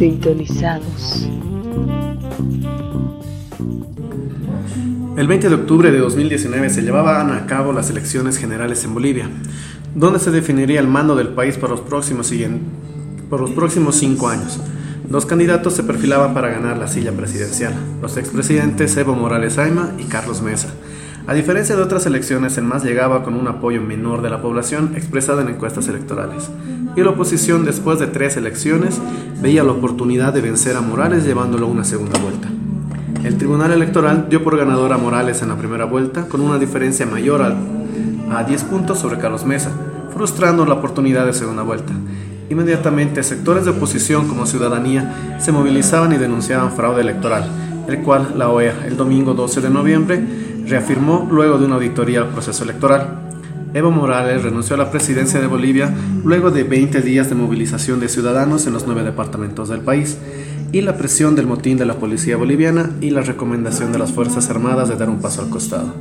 Sintonizados. El 20 de octubre de 2019 se llevaban a cabo las elecciones generales en Bolivia, donde se definiría el mando del país por los próximos, cinco años. Dos candidatos se perfilaban para ganar la silla presidencial, los expresidentes Evo Morales Aima y Carlos Mesa. A diferencia de otras elecciones, el MAS llegaba con un apoyo menor de la población expresado en encuestas electorales, y la oposición después de tres elecciones veía la oportunidad de vencer a Morales llevándolo a una segunda vuelta. El Tribunal Electoral dio por ganador a Morales en la primera vuelta con una diferencia mayor a 10 puntos sobre Carlos Mesa, frustrando la oportunidad de segunda vuelta. Inmediatamente, sectores de oposición como ciudadanía se movilizaban y denunciaban fraude electoral, el cual la OEA el domingo 12 de noviembre reafirmó luego de una auditoría al proceso electoral. Evo Morales renunció a la presidencia de Bolivia luego de 20 días de movilización de ciudadanos en los nueve departamentos del país y la presión del motín de la policía boliviana y la recomendación de las Fuerzas Armadas de dar un paso al costado.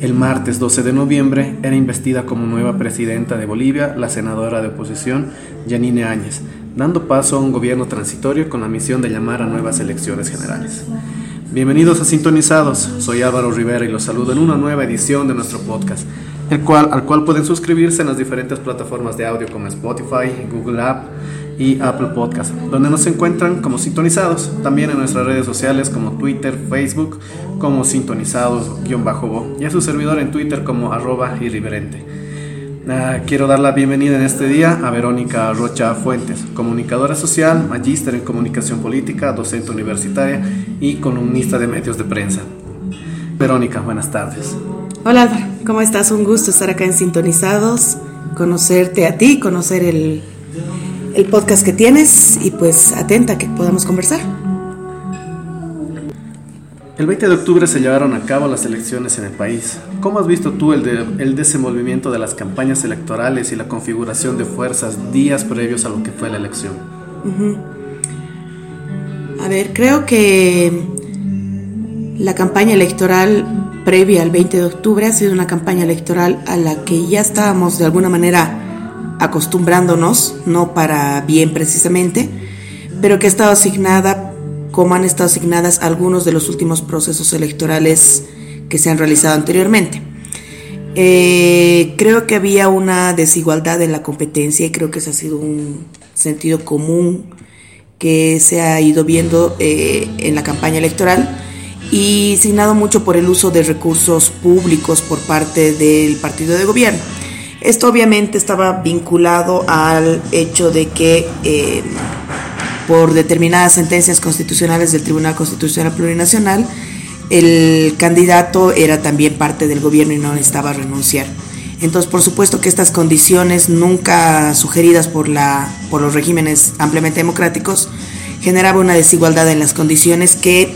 El martes 12 de noviembre era investida como nueva presidenta de Bolivia la senadora de oposición Yanine Áñez, dando paso a un gobierno transitorio con la misión de llamar a nuevas elecciones generales. Bienvenidos a Sintonizados, soy Álvaro Rivera y los saludo en una nueva edición de nuestro podcast, el cual, al cual pueden suscribirse en las diferentes plataformas de audio como Spotify, Google App, y Apple Podcast, donde nos encuentran como sintonizados, también en nuestras redes sociales como Twitter, Facebook, como sintonizados-bo, y a su servidor en Twitter como arroba irreverente. Ah, quiero dar la bienvenida en este día a Verónica Rocha Fuentes, comunicadora social, magíster en comunicación política, docente universitaria y columnista de medios de prensa. Verónica, buenas tardes. Hola Álvaro, ¿cómo estás? Un gusto estar acá en Sintonizados, conocerte a ti, conocer el el podcast que tienes y pues atenta que podamos conversar. El 20 de octubre se llevaron a cabo las elecciones en el país. ¿Cómo has visto tú el, el desenvolvimiento de las campañas electorales y la configuración de fuerzas días previos a lo que fue la elección? A ver, creo que la campaña electoral previa al 20 de octubre ha sido una campaña electoral a la que ya estábamos de alguna manera acostumbrándonos, no para bien precisamente, pero que ha estado asignada como han estado asignadas algunos de los últimos procesos electorales que se han realizado anteriormente. Eh, creo que había una desigualdad en la competencia y creo que ese ha sido un sentido común que se ha ido viendo eh, en la campaña electoral y signado mucho por el uso de recursos públicos por parte del partido de gobierno. Esto obviamente estaba vinculado al hecho de que eh, por determinadas sentencias constitucionales del Tribunal Constitucional Plurinacional, el candidato era también parte del gobierno y no necesitaba renunciar. Entonces, por supuesto que estas condiciones, nunca sugeridas por, la, por los regímenes ampliamente democráticos, generaba una desigualdad en las condiciones que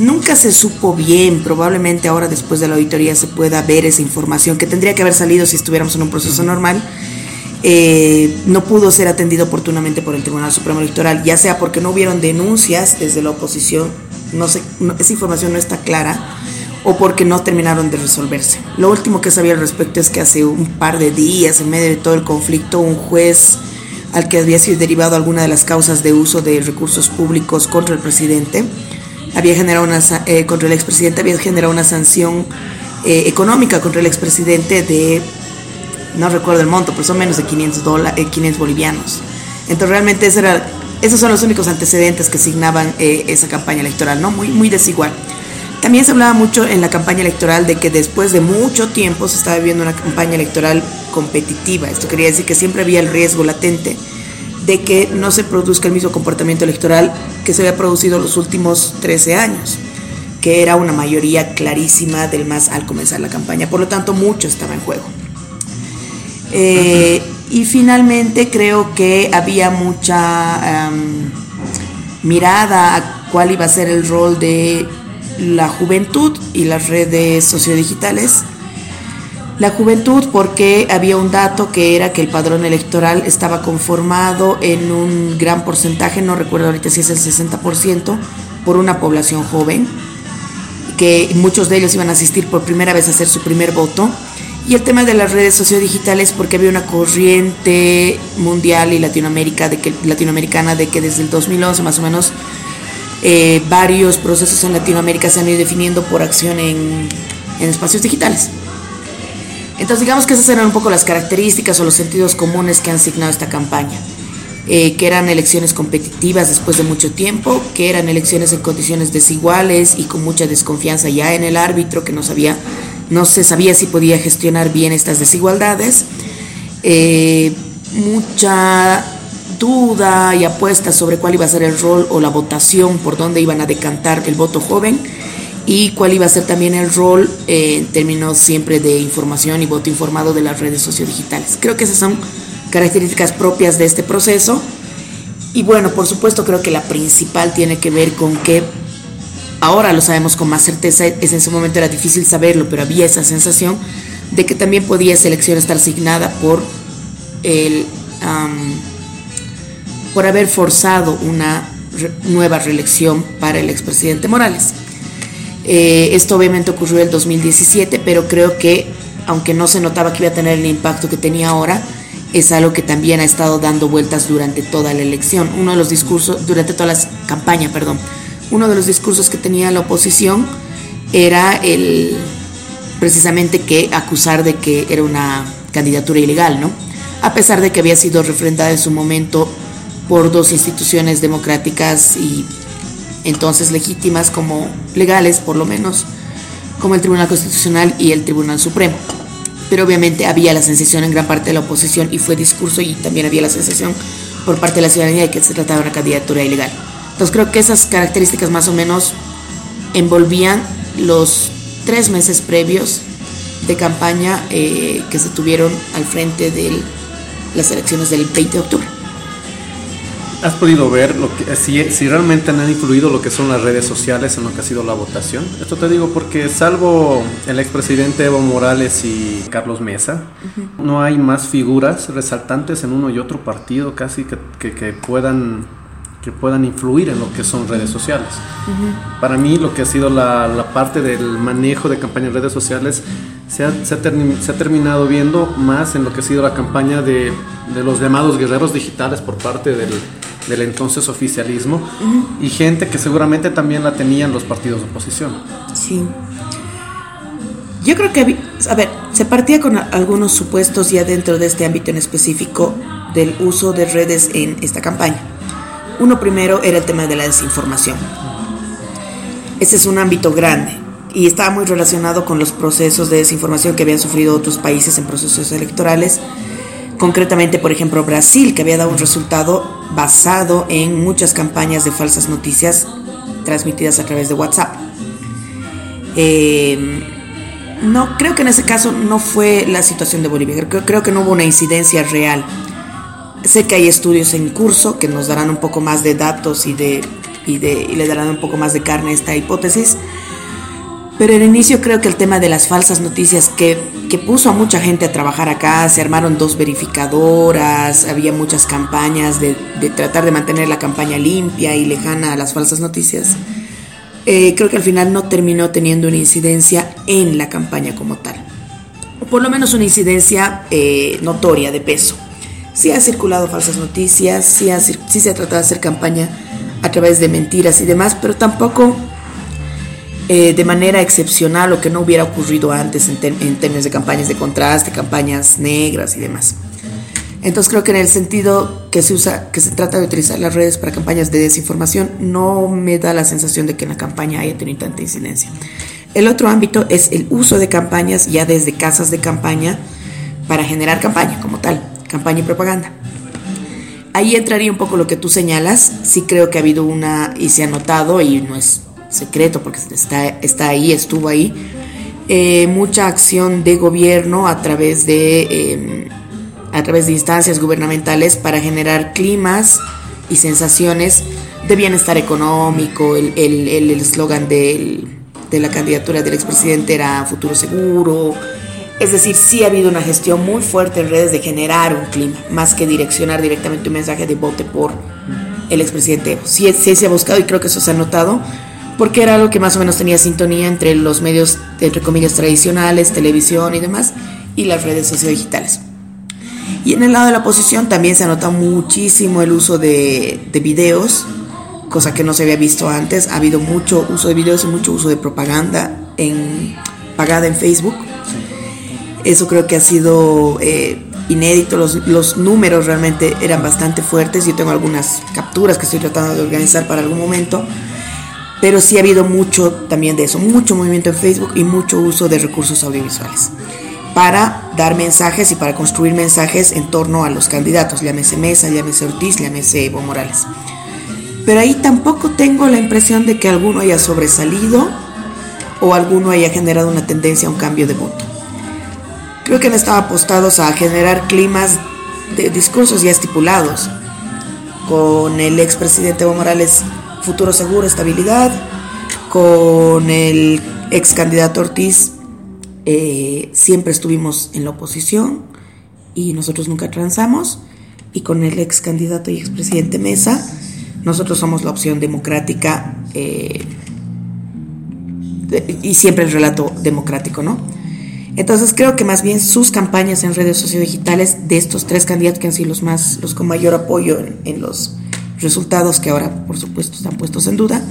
Nunca se supo bien, probablemente ahora después de la auditoría se pueda ver esa información que tendría que haber salido si estuviéramos en un proceso normal. Eh, no pudo ser atendido oportunamente por el Tribunal Supremo Electoral, ya sea porque no hubieron denuncias desde la oposición, no sé, esa información no está clara, o porque no terminaron de resolverse. Lo último que sabía al respecto es que hace un par de días, en medio de todo el conflicto, un juez al que había sido derivado alguna de las causas de uso de recursos públicos contra el presidente, había generado una, eh, contra el expresidente, había generado una sanción eh, económica contra el expresidente de, no recuerdo el monto, pero son menos de 500, dólares, 500 bolivianos. Entonces realmente era, esos son los únicos antecedentes que asignaban eh, esa campaña electoral, ¿no? Muy, muy desigual. También se hablaba mucho en la campaña electoral de que después de mucho tiempo se estaba viviendo una campaña electoral competitiva. Esto quería decir que siempre había el riesgo latente de que no se produzca el mismo comportamiento electoral que se había producido los últimos 13 años, que era una mayoría clarísima del MAS al comenzar la campaña. Por lo tanto, mucho estaba en juego. Eh, y finalmente creo que había mucha mirada a cuál iba a ser el rol de la juventud y las redes sociodigitales. La juventud porque había un dato que era que el padrón electoral estaba conformado en un gran porcentaje, no recuerdo ahorita si es el 60%, por una población joven, que muchos de ellos iban a asistir por primera vez a hacer su primer voto Y el tema de las redes sociodigitales porque había una corriente mundial y Latinoamérica de que, latinoamericana de que desde el 2011 más o menos eh, varios procesos en Latinoamérica se han ido definiendo por acción en, en espacios digitales. Entonces digamos que esas eran un poco las características o los sentidos comunes que han asignado esta campaña. Eh, que eran elecciones competitivas después de mucho tiempo, que eran elecciones en condiciones desiguales y con mucha desconfianza ya en el árbitro, que no, sabía, no se sabía si podía gestionar bien estas desigualdades. Eh, mucha duda y apuesta sobre cuál iba a ser el rol o la votación, por dónde iban a decantar el voto joven y cuál iba a ser también el rol eh, en términos siempre de información y voto informado de las redes sociodigitales. Creo que esas son características propias de este proceso. Y bueno, por supuesto creo que la principal tiene que ver con que ahora lo sabemos con más certeza, es en su momento era difícil saberlo, pero había esa sensación de que también podía esa elección estar asignada por el por haber forzado una nueva reelección para el expresidente Morales. Eh, esto obviamente ocurrió en el 2017, pero creo que aunque no se notaba que iba a tener el impacto que tenía ahora, es algo que también ha estado dando vueltas durante toda la elección. Uno de los discursos, durante toda la campaña, perdón, uno de los discursos que tenía la oposición era el precisamente que acusar de que era una candidatura ilegal, ¿no? A pesar de que había sido refrendada en su momento por dos instituciones democráticas y entonces legítimas como legales, por lo menos, como el Tribunal Constitucional y el Tribunal Supremo pero obviamente había la sensación en gran parte de la oposición y fue discurso y también había la sensación por parte de la ciudadanía de que se trataba de una candidatura ilegal. Entonces creo que esas características más o menos envolvían los tres meses previos de campaña eh, que se tuvieron al frente de las elecciones del 20 de octubre. ¿Has podido ver lo que, si, si, realmente han influido lo que son las redes sociales en lo que ha sido la votación? Esto te digo porque salvo el expresidente Evo Morales y Carlos Mesa, no hay más figuras resaltantes en uno y otro partido casi que, que, puedan que puedan influir en lo que son redes sociales. Para mí lo que ha sido la, la, parte del manejo de campaña en redes sociales se ha, se, ha se ha, terminado viendo más en lo que ha sido la campaña de, de los llamados guerreros digitales por parte del, del entonces oficialismo y gente que seguramente también la tenían los partidos de oposición. Sí. Yo creo que, a ver, se partía con algunos supuestos ya dentro de este ámbito en específico del uso de redes en esta campaña. Uno primero era el tema de la desinformación. Ese es un ámbito grande y estaba muy relacionado con los procesos de desinformación que habían sufrido otros países en procesos electorales concretamente por ejemplo Brasil, que había dado un resultado basado en muchas campañas de falsas noticias transmitidas a través de WhatsApp. Eh, no, creo que en ese caso no fue la situación de Bolivia, creo que no hubo una incidencia real. Sé que hay estudios en curso que nos darán un poco más de datos y, de, y, le darán un poco más de carne a esta hipótesis, pero en inicio creo que el tema de las falsas noticias que, que, puso a mucha gente a trabajar acá, se armaron dos verificadoras, había muchas campañas de, de tratar de mantener la campaña limpia y lejana a las falsas noticias. Eh, creo que al final no terminó teniendo una incidencia en la campaña como tal. O por lo menos una incidencia eh, notoria, de peso. Sí ha circulado falsas noticias, sí, ha, sí se ha tratado de hacer campaña a través de mentiras y demás, pero tampoco eh, de manera excepcional o que no hubiera ocurrido antes en, términos de campañas de contraste, campañas negras y demás. Entonces creo que en el sentido que se usa, que se trata de utilizar las redes para campañas de desinformación, no me da la sensación de que en la campaña haya tenido tanta incidencia. El otro ámbito es el uso de campañas ya desde casas de campaña para generar campaña como tal, campaña y propaganda. Ahí entraría un poco lo que tú señalas, sí creo que ha habido una, y se ha notado, y no es secreto porque está, está ahí, estuvo ahí, eh, mucha acción de gobierno a través de, em, a través de instancias gubernamentales para generar climas y sensaciones de bienestar económico. El eslogan el, de la candidatura del expresidente era futuro seguro. Es decir, sí ha habido una gestión muy fuerte en redes de generar un clima, más que direccionar directamente un mensaje de vote por el expresidente. Sí, sí se ha buscado y creo que eso se ha notado porque era algo que más o menos tenía sintonía entre los medios, entre comillas, tradicionales, televisión y demás, y las redes sociodigitales. Y en el lado de la oposición también se nota muchísimo el uso de, de videos, cosa que no se había visto antes. Ha habido mucho uso de videos y mucho uso de propaganda pagada en Facebook. Eso creo que ha sido eh, inédito. Los, los, números realmente eran bastante fuertes. Yo tengo algunas capturas que estoy tratando de organizar para algún momento. Pero sí ha habido mucho también de eso, mucho movimiento en Facebook y mucho uso de recursos audiovisuales para dar mensajes y para construir mensajes en torno a los candidatos, llámese Mesa, llámese Ortiz, llámese Evo Morales. Pero ahí tampoco tengo la impresión de que alguno haya sobresalido o alguno haya generado una tendencia a un cambio de voto. Creo que han estado apostados a generar climas de discursos ya estipulados, con el expresidente Evo Morales futuro seguro, estabilidad, con el ex candidato Ortiz eh, siempre estuvimos en la oposición y nosotros nunca transamos, y con el ex candidato y expresidente Mesa, nosotros somos la opción democrática eh, y siempre el relato democrático, ¿no? Entonces creo que más bien sus campañas en redes sociodigitales de estos tres candidatos que han sido los más, los con mayor apoyo en, los resultados que ahora por supuesto están puestos en duda,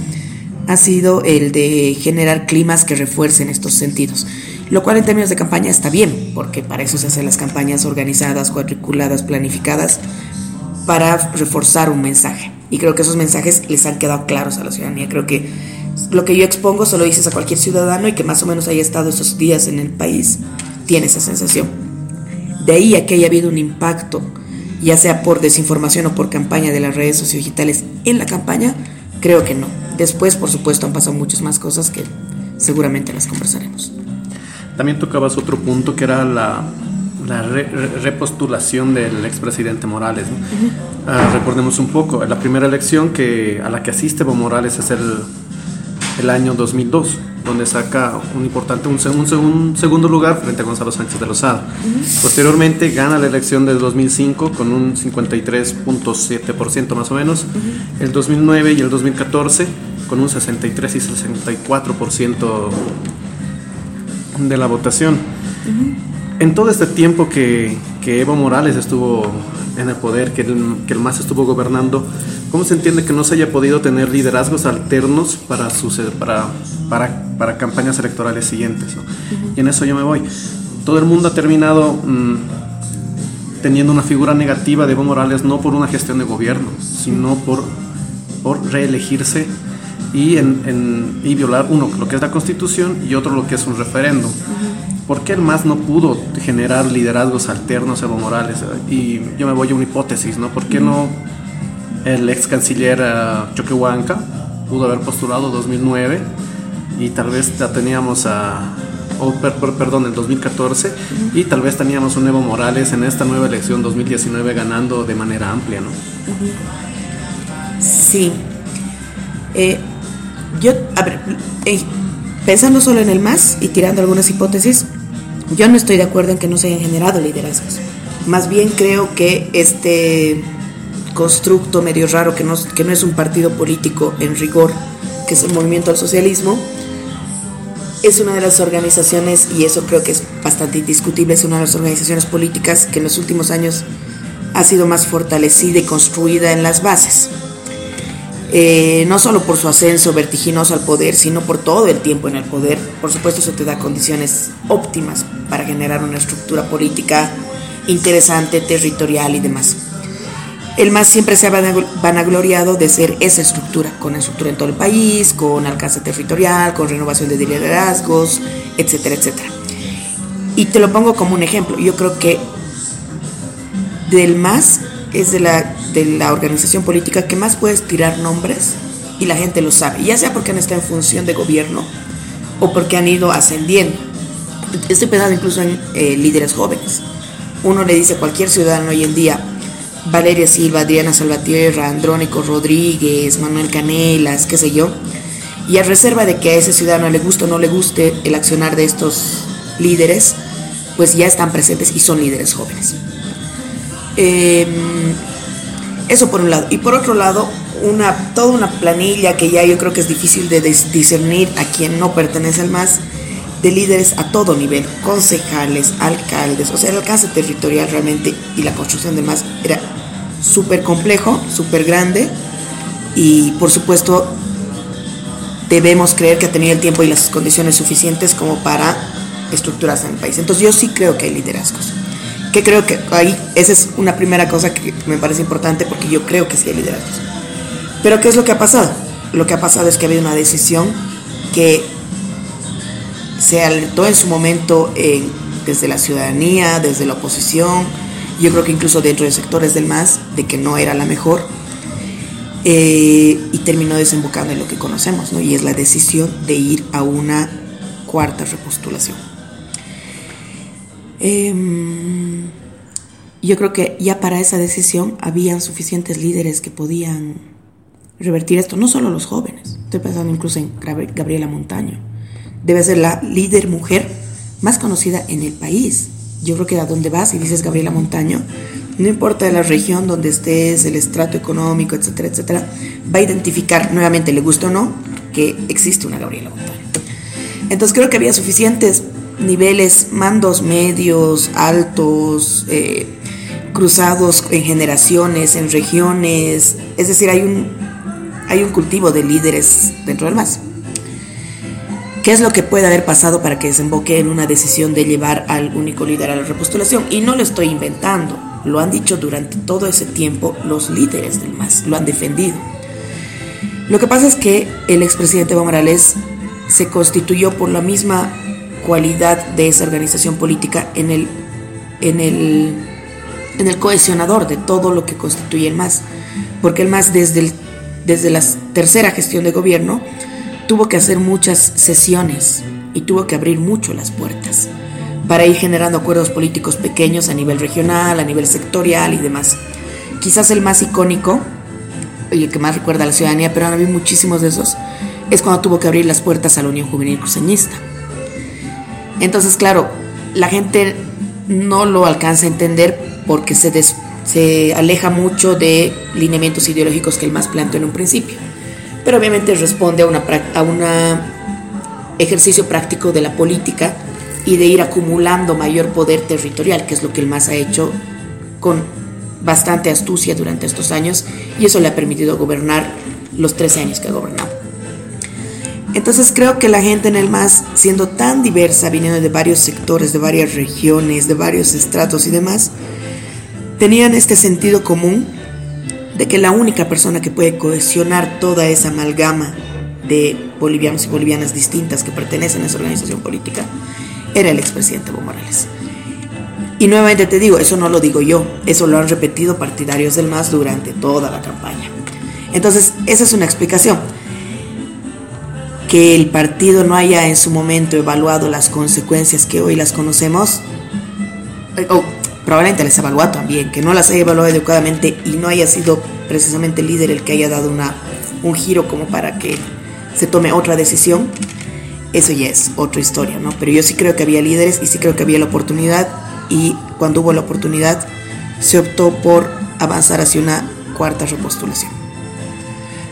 ha sido el de generar climas que refuercen estos sentidos. Lo cual en términos de campaña está bien, porque para eso se hacen las campañas organizadas, cuadriculadas, planificadas, para reforzar un mensaje. Y creo que esos mensajes les han quedado claros a la ciudadanía. Creo que lo que yo expongo se lo dices a cualquier ciudadano y que más o menos haya estado esos días en el país, tiene esa sensación. De ahí a que haya habido un impacto, ya sea por desinformación o por campaña de las redes sociodigitales en la campaña, creo que no. Después, por supuesto, han pasado muchas más cosas que seguramente las conversaremos. También tocabas otro punto que era la, la repostulación del expresidente Morales. Ah, recordemos un poco, la primera elección que, a la que asiste Evo Morales es el, el año 2002, donde saca un importante un, un, segundo lugar frente a Gonzalo Sánchez de Lozada. Posteriormente gana la elección del 2005 con un 53.7% más o menos, el 2009 y el 2014 con un 63 y 64% de la votación. En todo este tiempo que, que, Evo Morales estuvo en el poder, que el, que el MAS estuvo gobernando, ¿cómo se entiende que no se haya podido tener liderazgos alternos para, para, para, para campañas electorales siguientes? Y en eso yo me voy. Todo el mundo ha terminado mm, teniendo una figura negativa de Evo Morales no por una gestión de gobierno, sino por, por reelegirse y, en, y violar uno lo que es la constitución y otro lo que es un referéndum. ¿Por qué el MAS no pudo generar liderazgos alternos Evo Morales? Y yo me voy a una hipótesis, ¿no? ¿Por qué no el ex canciller uh, Choquehuanca pudo haber postulado 2009 y tal vez ya teníamos a, oh, perdón, en 2014 y tal vez teníamos un Evo Morales en esta nueva elección 2019 ganando de manera amplia, ¿no? Sí. Eh, yo, a ver, eh, pensando solo en el más y tirando algunas hipótesis, yo no estoy de acuerdo en que no se hayan generado liderazgos. Más bien creo que este constructo medio raro, que no, que no es un partido político en rigor, que es el movimiento al socialismo, es una de las organizaciones, y eso creo que es bastante indiscutible, es una de las organizaciones políticas que en los últimos años ha sido más fortalecida y construida en las bases. Eh, no solo por su ascenso vertiginoso al poder, sino por todo el tiempo en el poder. Por supuesto, eso te da condiciones óptimas para generar una estructura política interesante, territorial y demás. El MAS siempre se ha vanagloriado de ser esa estructura, con estructura en todo el país, con alcance territorial, con renovación de liderazgos, etcétera, etcétera. Y te lo pongo como un ejemplo. Yo creo que del MAS es de la, de la organización política que más puedes tirar nombres y la gente lo sabe, ya sea porque han estado en función de gobierno o porque han ido ascendiendo. Estoy pensando incluso en eh, líderes jóvenes. Uno le dice a cualquier ciudadano hoy en día, Valeria Silva, Adriana Salvatierra, Andrónico Rodríguez, Manuel Canelas, qué sé yo, y a reserva de que a ese ciudadano le guste o no le guste el accionar de estos líderes, pues ya están presentes y son líderes jóvenes. Em, eso por un lado. Y por otro lado, toda una planilla que ya yo creo que es difícil de discernir a quien no pertenece al MAS de líderes a todo nivel, concejales, alcaldes, o sea, el alcance territorial realmente y la construcción de más era súper complejo, súper grande y por supuesto debemos creer que ha tenido el tiempo y las condiciones suficientes como para estructurarse en el país. Entonces yo sí creo que hay liderazgos. Que creo que ahí, esa es una primera cosa que me parece importante porque yo creo que sí hay liderazgos. Pero ¿qué es lo que ha pasado? Lo que ha pasado es que ha habido una decisión que se alertó en su momento desde la ciudadanía, desde la oposición, yo creo que incluso dentro de sectores del MAS, de que no era la mejor, eh, y terminó desembocando en lo que conocemos, ¿no? y es la decisión de ir a una cuarta repostulación. Em, yo creo que ya para esa decisión habían suficientes líderes que podían revertir esto, no solo los jóvenes, estoy pensando incluso en Gabriela Montaño, debe ser la líder mujer más conocida en el país. Yo creo que a donde vas y dices Gabriela Montaño, no importa la región donde estés, el estrato económico, etcétera, etcétera, va a identificar nuevamente, le gusta o no, que existe una Gabriela Montaño. Entonces creo que había suficientes niveles, mandos medios, altos, eh, cruzados en generaciones, en regiones, es decir, hay un, hay un cultivo de líderes dentro del MAS. ¿Qué es lo que puede haber pasado para que desemboque en una decisión de llevar al único líder a la repostulación? Y no lo estoy inventando, lo han dicho durante todo ese tiempo los líderes del MAS, lo han defendido. Lo que pasa es que el expresidente Evo Morales se constituyó por la misma cualidad de esa organización política en el, en el, en el cohesionador de todo lo que constituye el MAS. Porque el MAS desde, desde la tercera gestión de gobierno tuvo que hacer muchas sesiones y tuvo que abrir mucho las puertas para ir generando acuerdos políticos pequeños a nivel regional, a nivel sectorial y demás. Quizás el más icónico y el que más recuerda a la ciudadanía, pero hay muchísimos de esos, es cuando tuvo que abrir las puertas a la Unión Juvenil Cruceñista. Entonces, claro, la gente no lo alcanza a entender porque se, se aleja mucho de lineamientos ideológicos que el más planteó en un principio pero obviamente responde a un a una ejercicio práctico de la política y de ir acumulando mayor poder territorial, que es lo que el MAS ha hecho con bastante astucia durante estos años y eso le ha permitido gobernar los 13 años que ha gobernado. Entonces creo que la gente en el MAS, siendo tan diversa, viniendo de varios sectores, de varias regiones, de varios estratos y demás, tenían este sentido común de que la única persona que puede cohesionar toda esa amalgama de bolivianos y bolivianas distintas que pertenecen a esa organización política era el expresidente Evo Morales. Y nuevamente te digo, eso no lo digo yo, eso lo han repetido partidarios del MAS durante toda la campaña. Entonces, esa es una explicación. Que el partido no haya en su momento evaluado las consecuencias que hoy las conocemos, eh, probablemente les evalúa también, que no las haya evaluado adecuadamente y no haya sido precisamente el líder el que haya dado una, un giro como para que se tome otra decisión, eso ya es otra historia, ¿no? Pero yo sí creo que había líderes y sí creo que había la oportunidad y cuando hubo la oportunidad se optó por avanzar hacia una cuarta repostulación.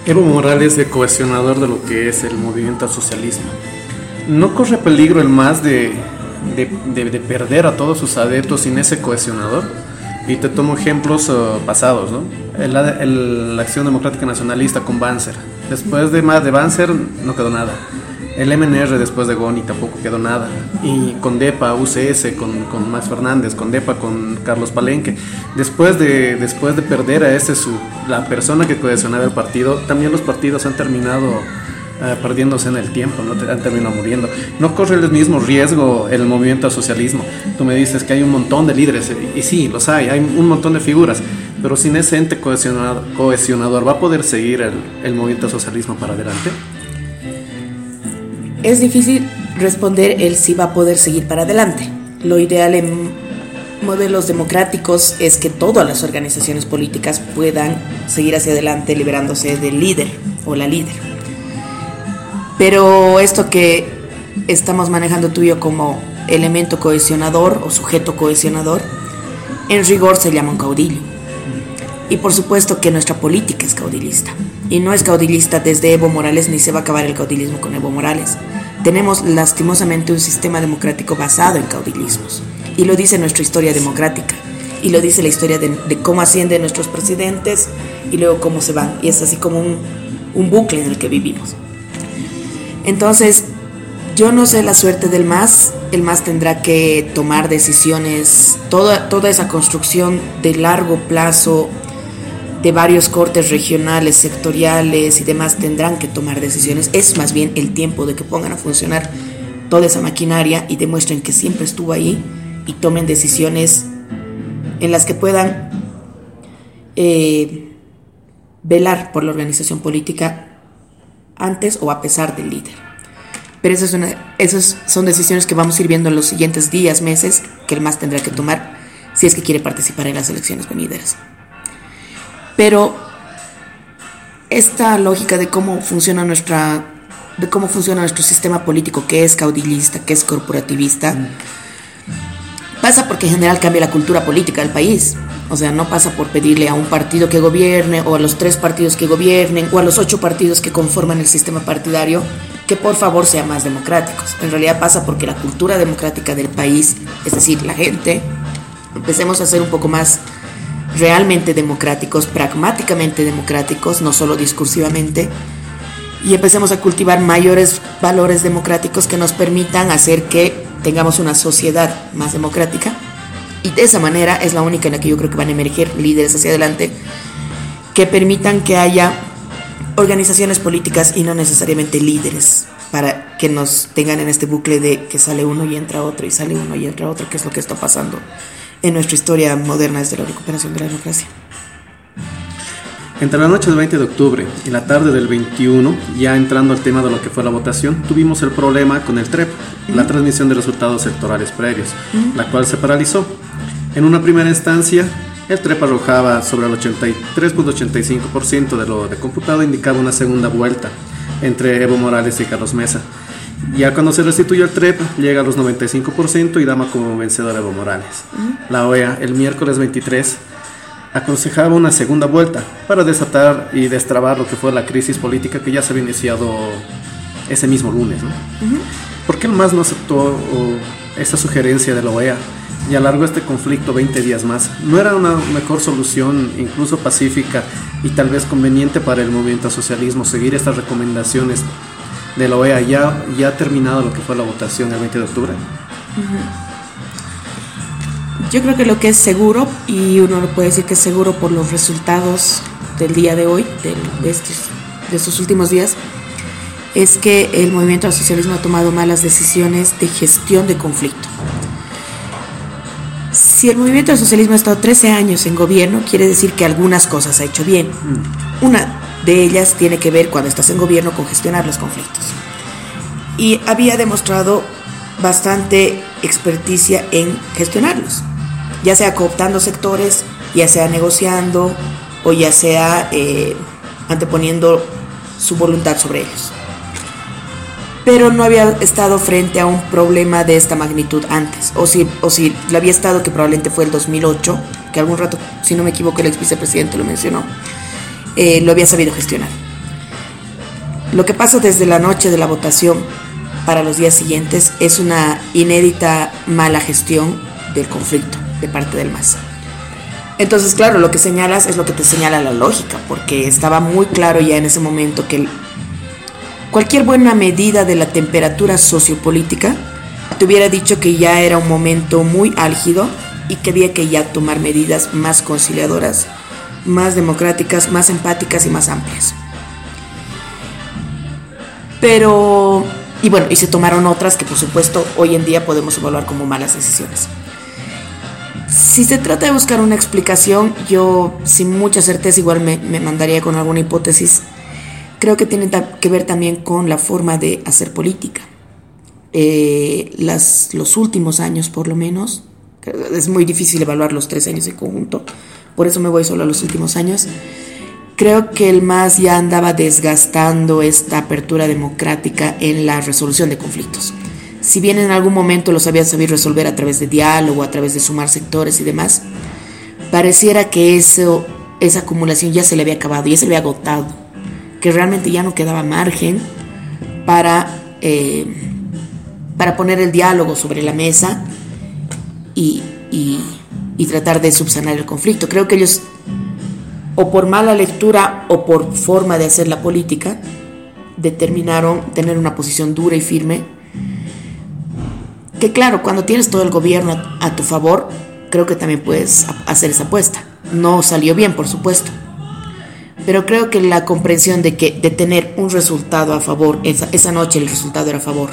Evo Morales, el cohesionador de lo que es el movimiento al socialismo. ¿No corre peligro el más de de, perder a todos sus adeptos sin ese cohesionador. Y te tomo ejemplos uh, pasados, ¿no? la Acción Democrática Nacionalista con Banzer. Después de más de Banzer no quedó nada. El MNR después de Goni tampoco quedó nada. Y con DEPA, UCS, con, con Max Fernández, con DEPA, con Carlos Palenque. Después de, después de perder a ese su, la persona que cohesionaba el partido, también los partidos han terminado eh, perdiéndose en el tiempo, ¿no? han terminado muriendo. No corre el mismo riesgo el movimiento al socialismo. Tú me dices que hay un montón de líderes, y sí, los hay, hay un montón de figuras, pero sin ese ente cohesionador, cohesionador ¿va a poder seguir el, el movimiento al socialismo para adelante? Es difícil responder el si va a poder seguir para adelante. Lo ideal en modelos democráticos es que todas las organizaciones políticas puedan seguir hacia adelante liberándose del líder o la líder. Pero esto que estamos manejando tú y yo como elemento cohesionador o sujeto cohesionador, en rigor se llama un caudillo. Y por supuesto que nuestra política es caudillista. Y no es caudillista desde Evo Morales ni se va a acabar el caudillismo con Evo Morales. tenemos lastimosamente un sistema democrático basado en caudillismos. Y lo dice nuestra historia democrática. Y lo dice la historia de, cómo ascienden nuestros presidentes y luego cómo se van. Y es así como un, un bucle en el que vivimos. Entonces, yo no sé la suerte del MAS. El MAS tendrá que tomar decisiones, toda, toda esa construcción de largo plazo de varios cortes regionales, sectoriales y demás tendrán que tomar decisiones. Es más bien el tiempo de que pongan a funcionar toda esa maquinaria y demuestren que siempre estuvo ahí y tomen decisiones en las que puedan eh, velar por la organización política antes o a pesar del líder. Pero esas, esas son decisiones que vamos a ir viendo en los siguientes días, meses, que el MAS tendrá que tomar si es que quiere participar en las elecciones venideras. Pero esta lógica de cómo funciona nuestra de cómo funciona nuestro sistema político que es caudillista, que es corporativista, pasa porque en general cambia la cultura política del país. O sea, no pasa por pedirle a un partido que gobierne o a los tres partidos que gobiernen o a los ocho partidos que conforman el sistema partidario que por favor sean más democráticos. En realidad pasa porque la cultura democrática del país, es decir, la gente, empecemos a ser un poco más realmente democráticos, pragmáticamente democráticos, no solo discursivamente, y empecemos a cultivar mayores valores democráticos que nos permitan hacer que tengamos una sociedad más democrática. Y de esa manera es la única en la que yo creo que van a emerger líderes hacia adelante que permitan que haya organizaciones políticas y no necesariamente líderes para que nos tengan en este bucle de que sale uno y entra otro y sale uno y entra otro, que es lo que está pasando en nuestra historia moderna desde la recuperación de la democracia. Entre la noche del 20 de octubre y la tarde del 21, ya entrando al tema de lo que fue la votación, tuvimos el problema con el TREP, la transmisión de resultados electorales previos, la cual se paralizó. En una primera instancia, el TREP arrojaba sobre el 83.85% de lo de computado, indicaba una segunda vuelta entre Evo Morales y Carlos Mesa. Ya cuando se restituyó el TREP, llega a los 95% y dama como vencedor Evo Morales. La OEA, el miércoles 23, aconsejaba una segunda vuelta para desatar y destrabar lo que fue la crisis política que ya se había iniciado ese mismo lunes. ¿Por qué el MAS no aceptó esa sugerencia de la OEA y alargó este conflicto 20 días más? ¿No era una mejor solución, incluso pacífica y tal vez conveniente para el movimiento socialismo, seguir estas recomendaciones de la OEA ya, ya terminado lo que fue la votación el 20 de octubre? Yo creo que lo que es seguro, y uno lo puede decir que es seguro por los resultados del día de hoy, de, estos, de estos últimos días, es que el movimiento al socialismo ha tomado malas decisiones de gestión de conflicto. Si el movimiento al socialismo ha estado 13 años en gobierno, quiere decir que algunas cosas ha hecho bien. Mm. Una de ellas tiene que ver cuando estás en gobierno con gestionar los conflictos. Y había demostrado bastante experticia en gestionarlos, ya sea cooptando sectores, ya sea negociando o ya sea eh, anteponiendo su voluntad sobre ellos. Pero no había estado frente a un problema de esta magnitud antes, o si, o si lo había estado, que probablemente fue el 2008, que algún rato, si no me equivoco, el ex vicepresidente lo mencionó eh, lo había sabido gestionar. Lo que pasa desde la noche de la votación para los días siguientes es una inédita mala gestión del conflicto de parte del MAS. Entonces, claro, lo que señalas es lo que te señala la lógica, porque estaba muy claro ya en ese momento que cualquier buena medida de la temperatura sociopolítica te hubiera dicho que ya era un momento muy álgido y que había que ya tomar medidas más conciliadoras más democráticas, más empáticas y más amplias. Pero, y bueno, y se tomaron otras que por supuesto hoy en día podemos evaluar como malas decisiones. Si se trata de buscar una explicación, yo sin mucha certeza igual me, mandaría con alguna hipótesis. Creo que tiene que ver también con la forma de hacer política. Eh, las, los últimos años, por lo menos, es muy difícil evaluar los tres años en conjunto, por eso me voy solo a los últimos años. Creo que el MAS ya andaba desgastando esta apertura democrática en la resolución de conflictos. Si bien en algún momento los había sabido resolver a través de diálogo, a través de sumar sectores y demás, pareciera que eso, esa acumulación ya se le había acabado, ya se le había agotado, que realmente ya no quedaba margen para, eh, para poner el diálogo sobre la mesa y, y tratar de subsanar el conflicto. Creo que ellos, o por mala lectura o por forma de hacer la política, determinaron tener una posición dura y firme. Que claro, cuando tienes todo el gobierno a tu favor, creo que también puedes hacer esa apuesta. No salió bien, por supuesto. Pero creo que la comprensión de que de tener un resultado a favor, esa, esa noche el resultado era a favor.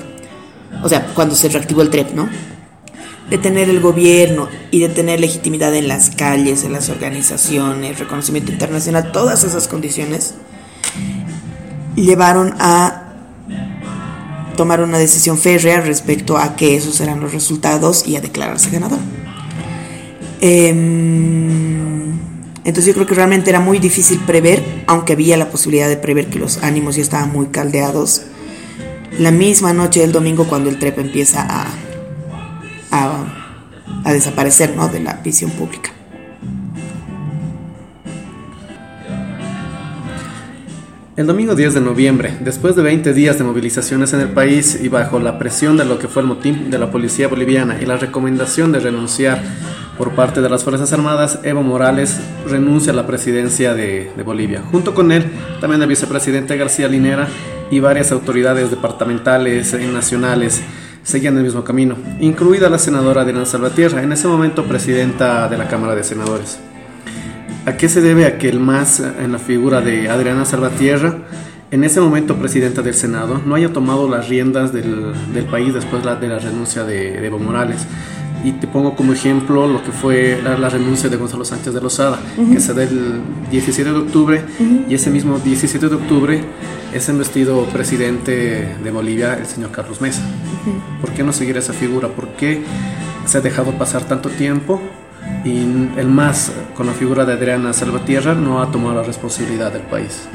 O sea, cuando se reactivó el TREP, ¿no? De tener el gobierno y de tener legitimidad en las calles, en las organizaciones, reconocimiento internacional, todas esas condiciones llevaron a tomar una decisión férrea respecto a que esos eran los resultados y a declararse ganador. Em, entonces yo creo que realmente era muy difícil prever, aunque había la posibilidad de prever que los ánimos ya estaban muy caldeados. La misma noche del domingo cuando el TREP empieza a, a, desaparecer de la visión pública. El domingo 10 de noviembre, después de 20 días de movilizaciones en el país y bajo la presión de lo que fue el motín de la policía boliviana y la recomendación de renunciar por parte de las Fuerzas Armadas, Evo Morales renuncia a la presidencia de, Bolivia. Junto con él, también el vicepresidente García Linera y varias autoridades departamentales y nacionales seguían el mismo camino, incluida la senadora Adriana Salvatierra, en ese momento presidenta de la Cámara de Senadores. ¿A qué se debe a que el MAS, en la figura de Adriana Salvatierra, en ese momento presidenta del Senado, no haya tomado las riendas del, país después de la, renuncia de, Evo Morales? Y te pongo como ejemplo lo que fue la, renuncia de Gonzalo Sánchez de Lozada, que se da el 17 de octubre, y ese mismo 17 de octubre es investido presidente de Bolivia el señor Carlos Mesa. ¿Por qué no seguir esa figura? ¿Por qué se ha dejado pasar tanto tiempo y el MAS, con la figura de Adriana Salvatierra, no ha tomado la responsabilidad del país.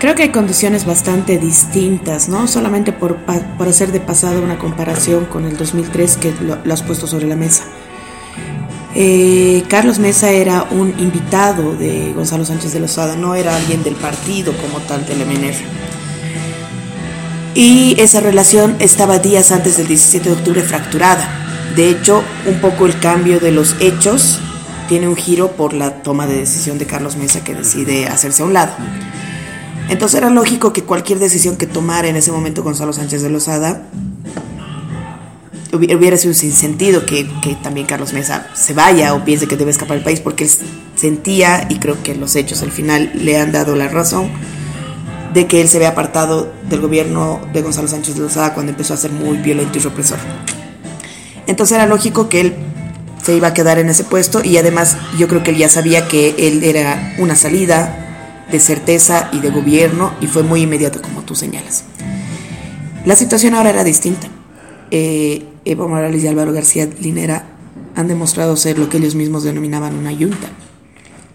Creo que hay condiciones bastante distintas, ¿no? Solamente por, por hacer de pasado una comparación con el 2003 que lo, has puesto sobre la mesa. Eh, Carlos Mesa era un invitado de Gonzalo Sánchez de Lozada, no era alguien del partido como tal del MNR. Y esa relación estaba días antes del 17 de octubre fracturada. De hecho, un poco el cambio de los hechos tiene un giro por la toma de decisión de Carlos Mesa que decide hacerse a un lado. Entonces era lógico que cualquier decisión que tomara en ese momento Gonzalo Sánchez de Lozada hubiera sido sin sentido que, que, también Carlos Mesa se vaya o piense que debe escapar del país porque él sentía, y creo que los hechos al final le han dado la razón, de que él se ve apartado del gobierno de Gonzalo Sánchez de Lozada cuando empezó a ser muy violento y represor. Entonces era lógico que él se iba a quedar en ese puesto y además yo creo que él ya sabía que él era una salida de certeza y de gobierno y fue muy inmediato como tú señalas. La situación ahora era distinta. Eh, Evo Morales y Álvaro García Linera han demostrado ser lo que ellos mismos denominaban una yunta.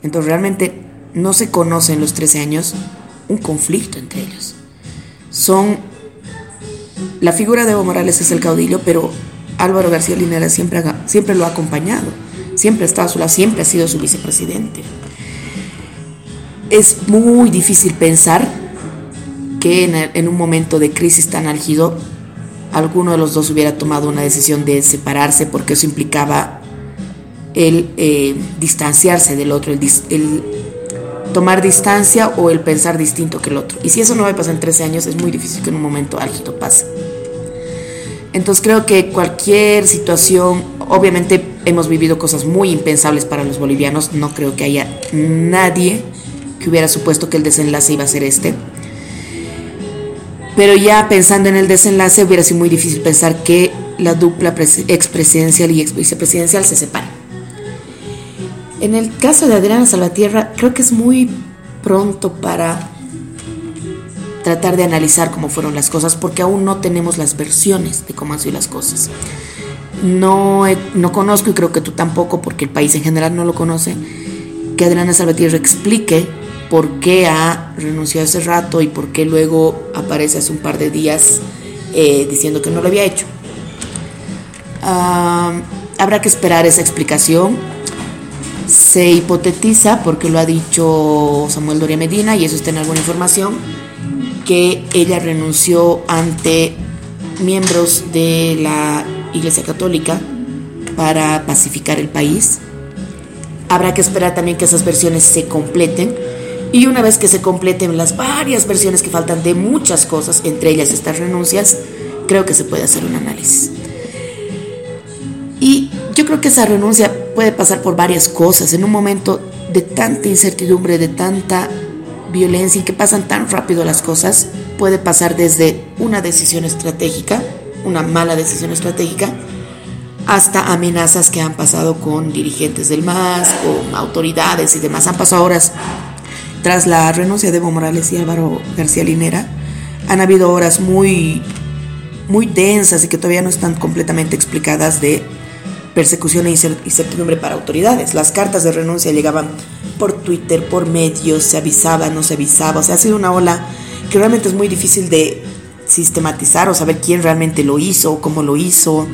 Entonces realmente no se conoce en los 13 años un conflicto entre ellos. Son... La figura de Evo Morales es el caudillo, pero Álvaro García Linera siempre, siempre lo ha acompañado, siempre ha estado a su lado, siempre ha sido su vicepresidente. Es muy difícil pensar que en, un momento de crisis tan álgido alguno de los dos hubiera tomado una decisión de separarse porque eso implicaba el eh, distanciarse del otro, el, el, tomar distancia o el pensar distinto que el otro. Y si eso no va a pasar en 13 años, es muy difícil que en un momento álgido pase. Entonces creo que cualquier situación, obviamente hemos vivido cosas muy impensables para los bolivianos, no creo que haya nadie que hubiera supuesto que el desenlace iba a ser este. Pero ya pensando en el desenlace hubiera sido muy difícil pensar que la dupla expresidencial y ex vicepresidencial se separen. En el caso de Adriana Salvatierra, creo que es muy pronto para tratar de analizar cómo fueron las cosas, porque aún no tenemos las versiones de cómo han sido las cosas. No, no conozco, y creo que tú tampoco, porque el país en general no lo conoce, que Adriana Salvatierra explique por qué ha renunciado hace rato y por qué luego aparece hace un par de días eh, diciendo que no lo había hecho. Ah, habrá que esperar esa explicación. Se hipotetiza, porque lo ha dicho Samuel Doria Medina, y eso está en alguna información, que ella renunció ante miembros de la Iglesia Católica para pacificar el país. Habrá que esperar también que esas versiones se completen. Y una vez que se completen las varias versiones que faltan de muchas cosas, entre ellas estas renuncias, creo que se puede hacer un análisis. Y yo creo que esa renuncia puede pasar por varias cosas. En un momento de tanta incertidumbre, de tanta violencia y que pasan tan rápido las cosas, puede pasar desde una decisión estratégica, una mala decisión estratégica, hasta amenazas que han pasado con dirigentes del MAS, con autoridades y demás. Han pasado horas tras la renuncia de Evo Morales y Álvaro García Linera. Han habido horas muy, muy densas y que todavía no están completamente explicadas de persecución e incertidumbre para autoridades. Las cartas de renuncia llegaban por Twitter, por medios, se avisaba, no se avisaba. O sea, ha sido una ola que realmente es muy difícil de sistematizar o saber quién realmente lo hizo, cómo lo hizo.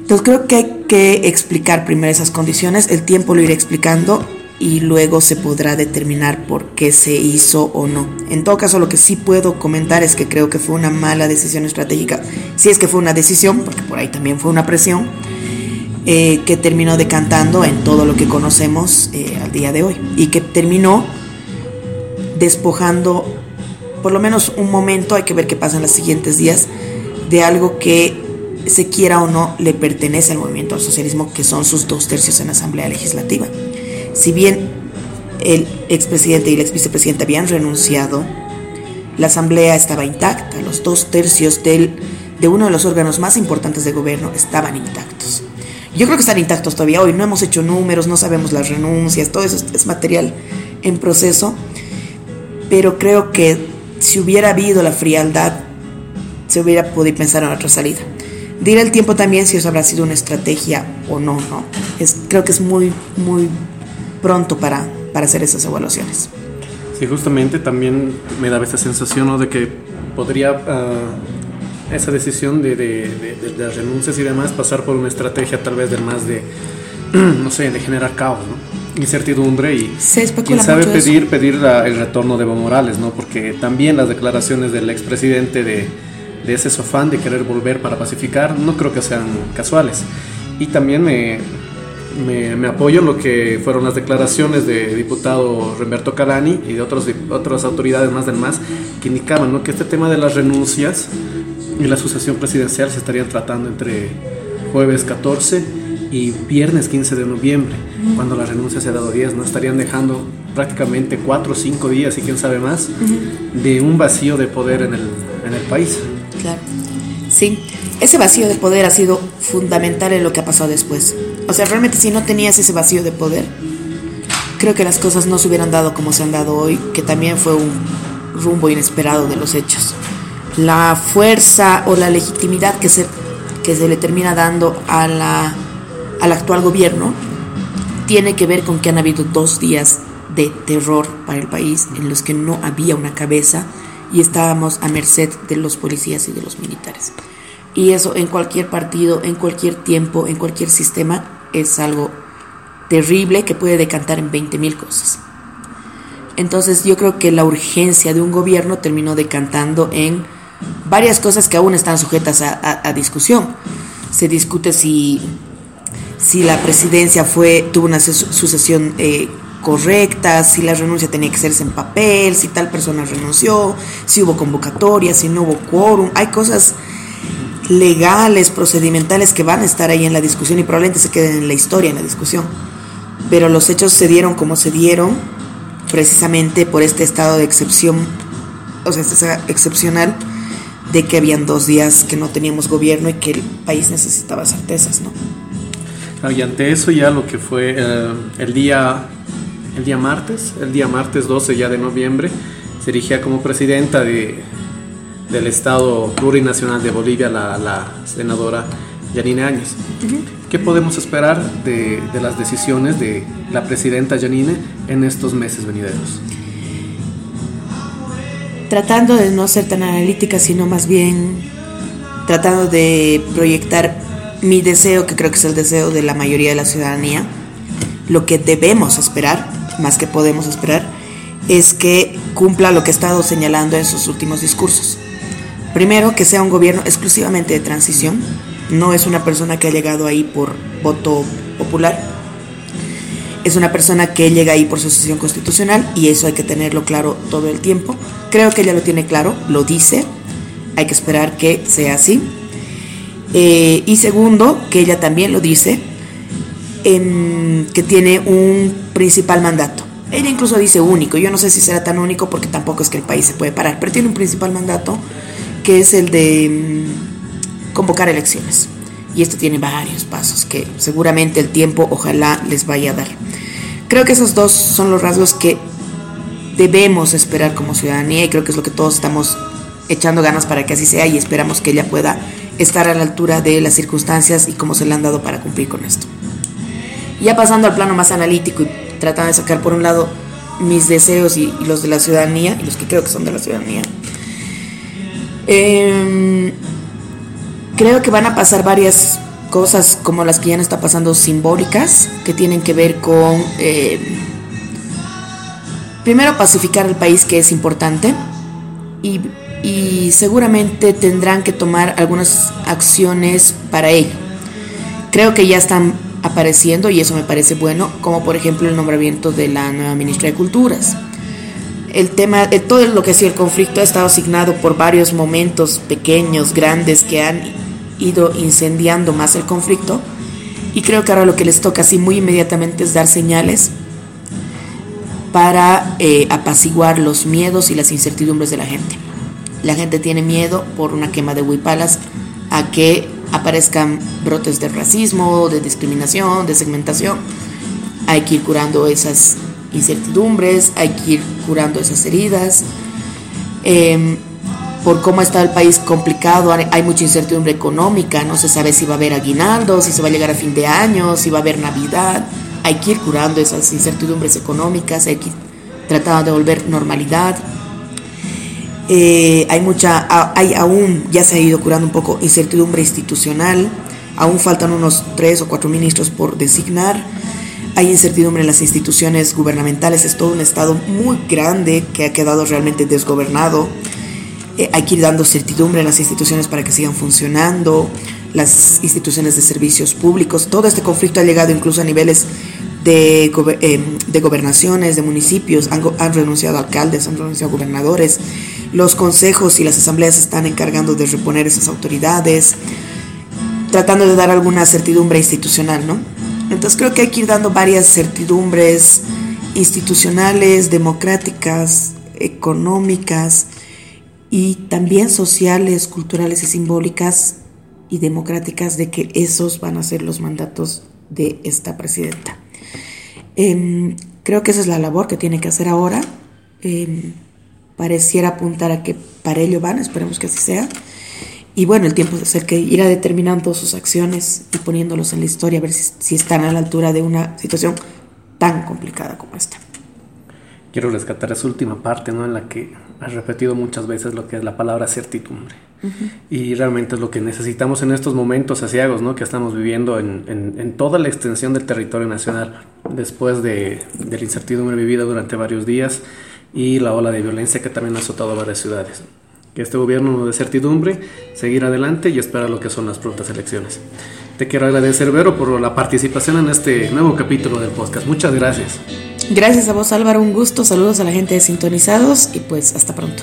Entonces creo que hay que explicar primero esas condiciones, el tiempo lo irá explicando y luego se podrá determinar por qué se hizo o no. En todo caso, lo que sí puedo comentar es que creo que fue una mala decisión estratégica, si es que fue una decisión, porque por ahí también fue una presión, eh, que terminó decantando en todo lo que conocemos eh, al día de hoy y que terminó despojando por lo menos un momento, hay que ver qué pasa en los siguientes días, de algo que se quiera o no le pertenece al movimiento al socialismo, que son sus dos tercios en la Asamblea Legislativa. Si bien el expresidente y el exvicepresidente habían renunciado, la Asamblea estaba intacta, los dos tercios del, de uno de los órganos más importantes de gobierno estaban intactos. Yo creo que están intactos todavía hoy, no hemos hecho números, no sabemos las renuncias, todo eso es material en proceso, pero creo que si hubiera habido la frialdad, se hubiera podido pensar en otra salida. Dirá el tiempo también si eso habrá sido una estrategia o no, ¿no? Es, creo que es muy, muy pronto para, para hacer esas evaluaciones. Sí, justamente también me daba esa sensación de que podría ah, esa decisión de, de, de, de, las renuncias y demás pasar por una estrategia tal vez de más de, no sé, de generar caos, ¿no? incertidumbre y quién sabe pedir pedir el retorno de Evo Morales, ¿no? Porque también las declaraciones del expresidente de, de ese sofán de querer volver para pacificar no creo que sean casuales. Y también me, me, apoyo en lo que fueron las declaraciones de diputado Remberto Calani y de otros, otras autoridades más del MAS que indicaban ¿no? que este tema de las renuncias y la sucesión presidencial se estarían tratando entre jueves 14 y viernes 15 de noviembre, cuando la renuncia se ha dado 10, ¿no? Estarían dejando prácticamente 4 o 5 días y quién sabe más de un vacío de poder en el, en el país. Claro. Sí, ese vacío de poder ha sido fundamental en lo que ha pasado después. O sea, realmente si no tenías ese vacío de poder, creo que las cosas no se hubieran dado como se han dado hoy, que también fue un rumbo inesperado de los hechos. La fuerza o la legitimidad que se, que se le termina dando a la al actual gobierno tiene que ver con que han habido dos días de terror para el país en los que no había una cabeza y estábamos a merced de los policías y de los militares. Y eso en cualquier partido, en cualquier tiempo, en cualquier sistema es algo terrible que puede decantar en 20.000 cosas. Entonces yo creo que la urgencia de un gobierno terminó decantando en varias cosas que aún están sujetas a, discusión. Se discute si si la presidencia fue tuvo una sucesión eh, correcta, si la renuncia tenía que hacerse en papel, si tal persona renunció, si hubo convocatoria, si no hubo quórum. Hay cosas legales, procedimentales que van a estar ahí en la discusión y probablemente se queden en la historia, en la discusión. Pero los hechos se dieron como se dieron, precisamente por este estado de excepción, o sea, este excepcional de que habían dos días que no teníamos gobierno y que el país necesitaba certezas, ¿no? y ante eso ya lo que fue eh, el día el día martes, el día martes 12 ya de noviembre, se erigía como presidenta de, del Estado Plurinacional de Bolivia la, la senadora Yanine Áñez. ¿Qué podemos esperar de, de, las decisiones de la presidenta Yanine en estos meses venideros? Tratando de no ser tan analítica, sino más bien tratando de proyectar mi deseo, que creo que es el deseo de la mayoría de la ciudadanía, lo que debemos esperar, más que podemos esperar, es que cumpla lo que ha estado señalando en sus últimos discursos. Primero, que sea un gobierno exclusivamente de transición. No es una persona que ha llegado ahí por voto popular. Es una persona que llega ahí por sucesión constitucional y eso hay que tenerlo claro todo el tiempo. Creo que ella lo tiene claro, lo dice. Hay que esperar que sea así. Eh, y segundo, que ella también lo dice, que tiene un principal mandato. Ella incluso dice único, yo no sé si será tan único porque tampoco es que el país se puede parar, pero tiene un principal mandato que es el de mm, convocar elecciones. Y esto tiene varios pasos que seguramente el tiempo ojalá les vaya a dar. Creo que esos dos son los rasgos que debemos esperar como ciudadanía y creo que es lo que todos estamos echando ganas para que así sea y esperamos que ella pueda estar a la altura de las circunstancias y cómo se le han dado para cumplir con esto. Ya pasando al plano más analítico y tratando de sacar por un lado mis deseos y, los de la ciudadanía, y los que creo que son de la ciudadanía, em, creo que van a pasar varias cosas como las que ya no está pasando simbólicas, que tienen que ver con, em, primero, pacificar el país, que es importante, y, y seguramente tendrán que tomar algunas acciones para ello. Creo que ya están apareciendo y eso me parece bueno, como por ejemplo el nombramiento de la nueva ministra de Culturas. El tema, de todo lo que ha sido el conflicto ha estado asignado por varios momentos pequeños, grandes, que han ido incendiando más el conflicto. Y creo que ahora lo que les toca así muy inmediatamente es dar señales para eh, apaciguar los miedos y las incertidumbres de la gente. La gente tiene miedo por una quema de huipalas a que aparezcan brotes de racismo, de discriminación, de segmentación. Hay que ir curando esas incertidumbres, hay que ir curando esas heridas. Em, por cómo está el país complicado, hay mucha incertidumbre económica, no se sabe si va a haber aguinaldo, si se va a llegar a fin de año, si va a haber Navidad. Hay que ir curando esas incertidumbres económicas, hay que ir de volver normalidad. Eh, hay mucha, hay aún, ya se ha ido curando un poco, incertidumbre institucional, aún faltan unos tres o cuatro ministros por designar, hay incertidumbre en las instituciones gubernamentales, es todo un estado muy grande que ha quedado realmente desgobernado, eh, hay que ir dando certidumbre en las instituciones para que sigan funcionando, las instituciones de servicios públicos, todo este conflicto ha llegado incluso a niveles de, eh, gobernaciones, de municipios, han, han renunciado alcaldes, han renunciado gobernadores, los consejos y las asambleas están encargando de reponer esas autoridades, tratando de dar alguna certidumbre institucional, ¿no? Entonces creo que hay que ir dando varias certidumbres institucionales, democráticas, económicas y también sociales, culturales y simbólicas y democráticas de que esos van a ser los mandatos de esta presidenta. Em, creo que esa es la labor que tiene que hacer ahora. Em, pareciera apuntar a que para ello van, esperemos que así sea. Y bueno, el tiempo es el que irá determinando sus acciones y poniéndolos en la historia, a ver si, si están a la altura de una situación tan complicada como esta. Quiero rescatar esa última parte, ¿no? En la que has repetido muchas veces lo que es la palabra certidumbre. Y realmente es lo que necesitamos en estos momentos asiagos, ¿no? Que estamos viviendo en, en, en toda la extensión del territorio nacional, después de, de la incertidumbre vivida durante varios días y la ola de violencia que también ha azotado varias ciudades. Que este gobierno no dé certidumbre, seguir adelante y esperar lo que son las prontas elecciones. Te quiero agradecer, Vero, por la participación en este nuevo capítulo del podcast. Muchas gracias. Gracias a vos, Álvaro. Un gusto. Saludos a la gente de Sintonizados y pues hasta pronto.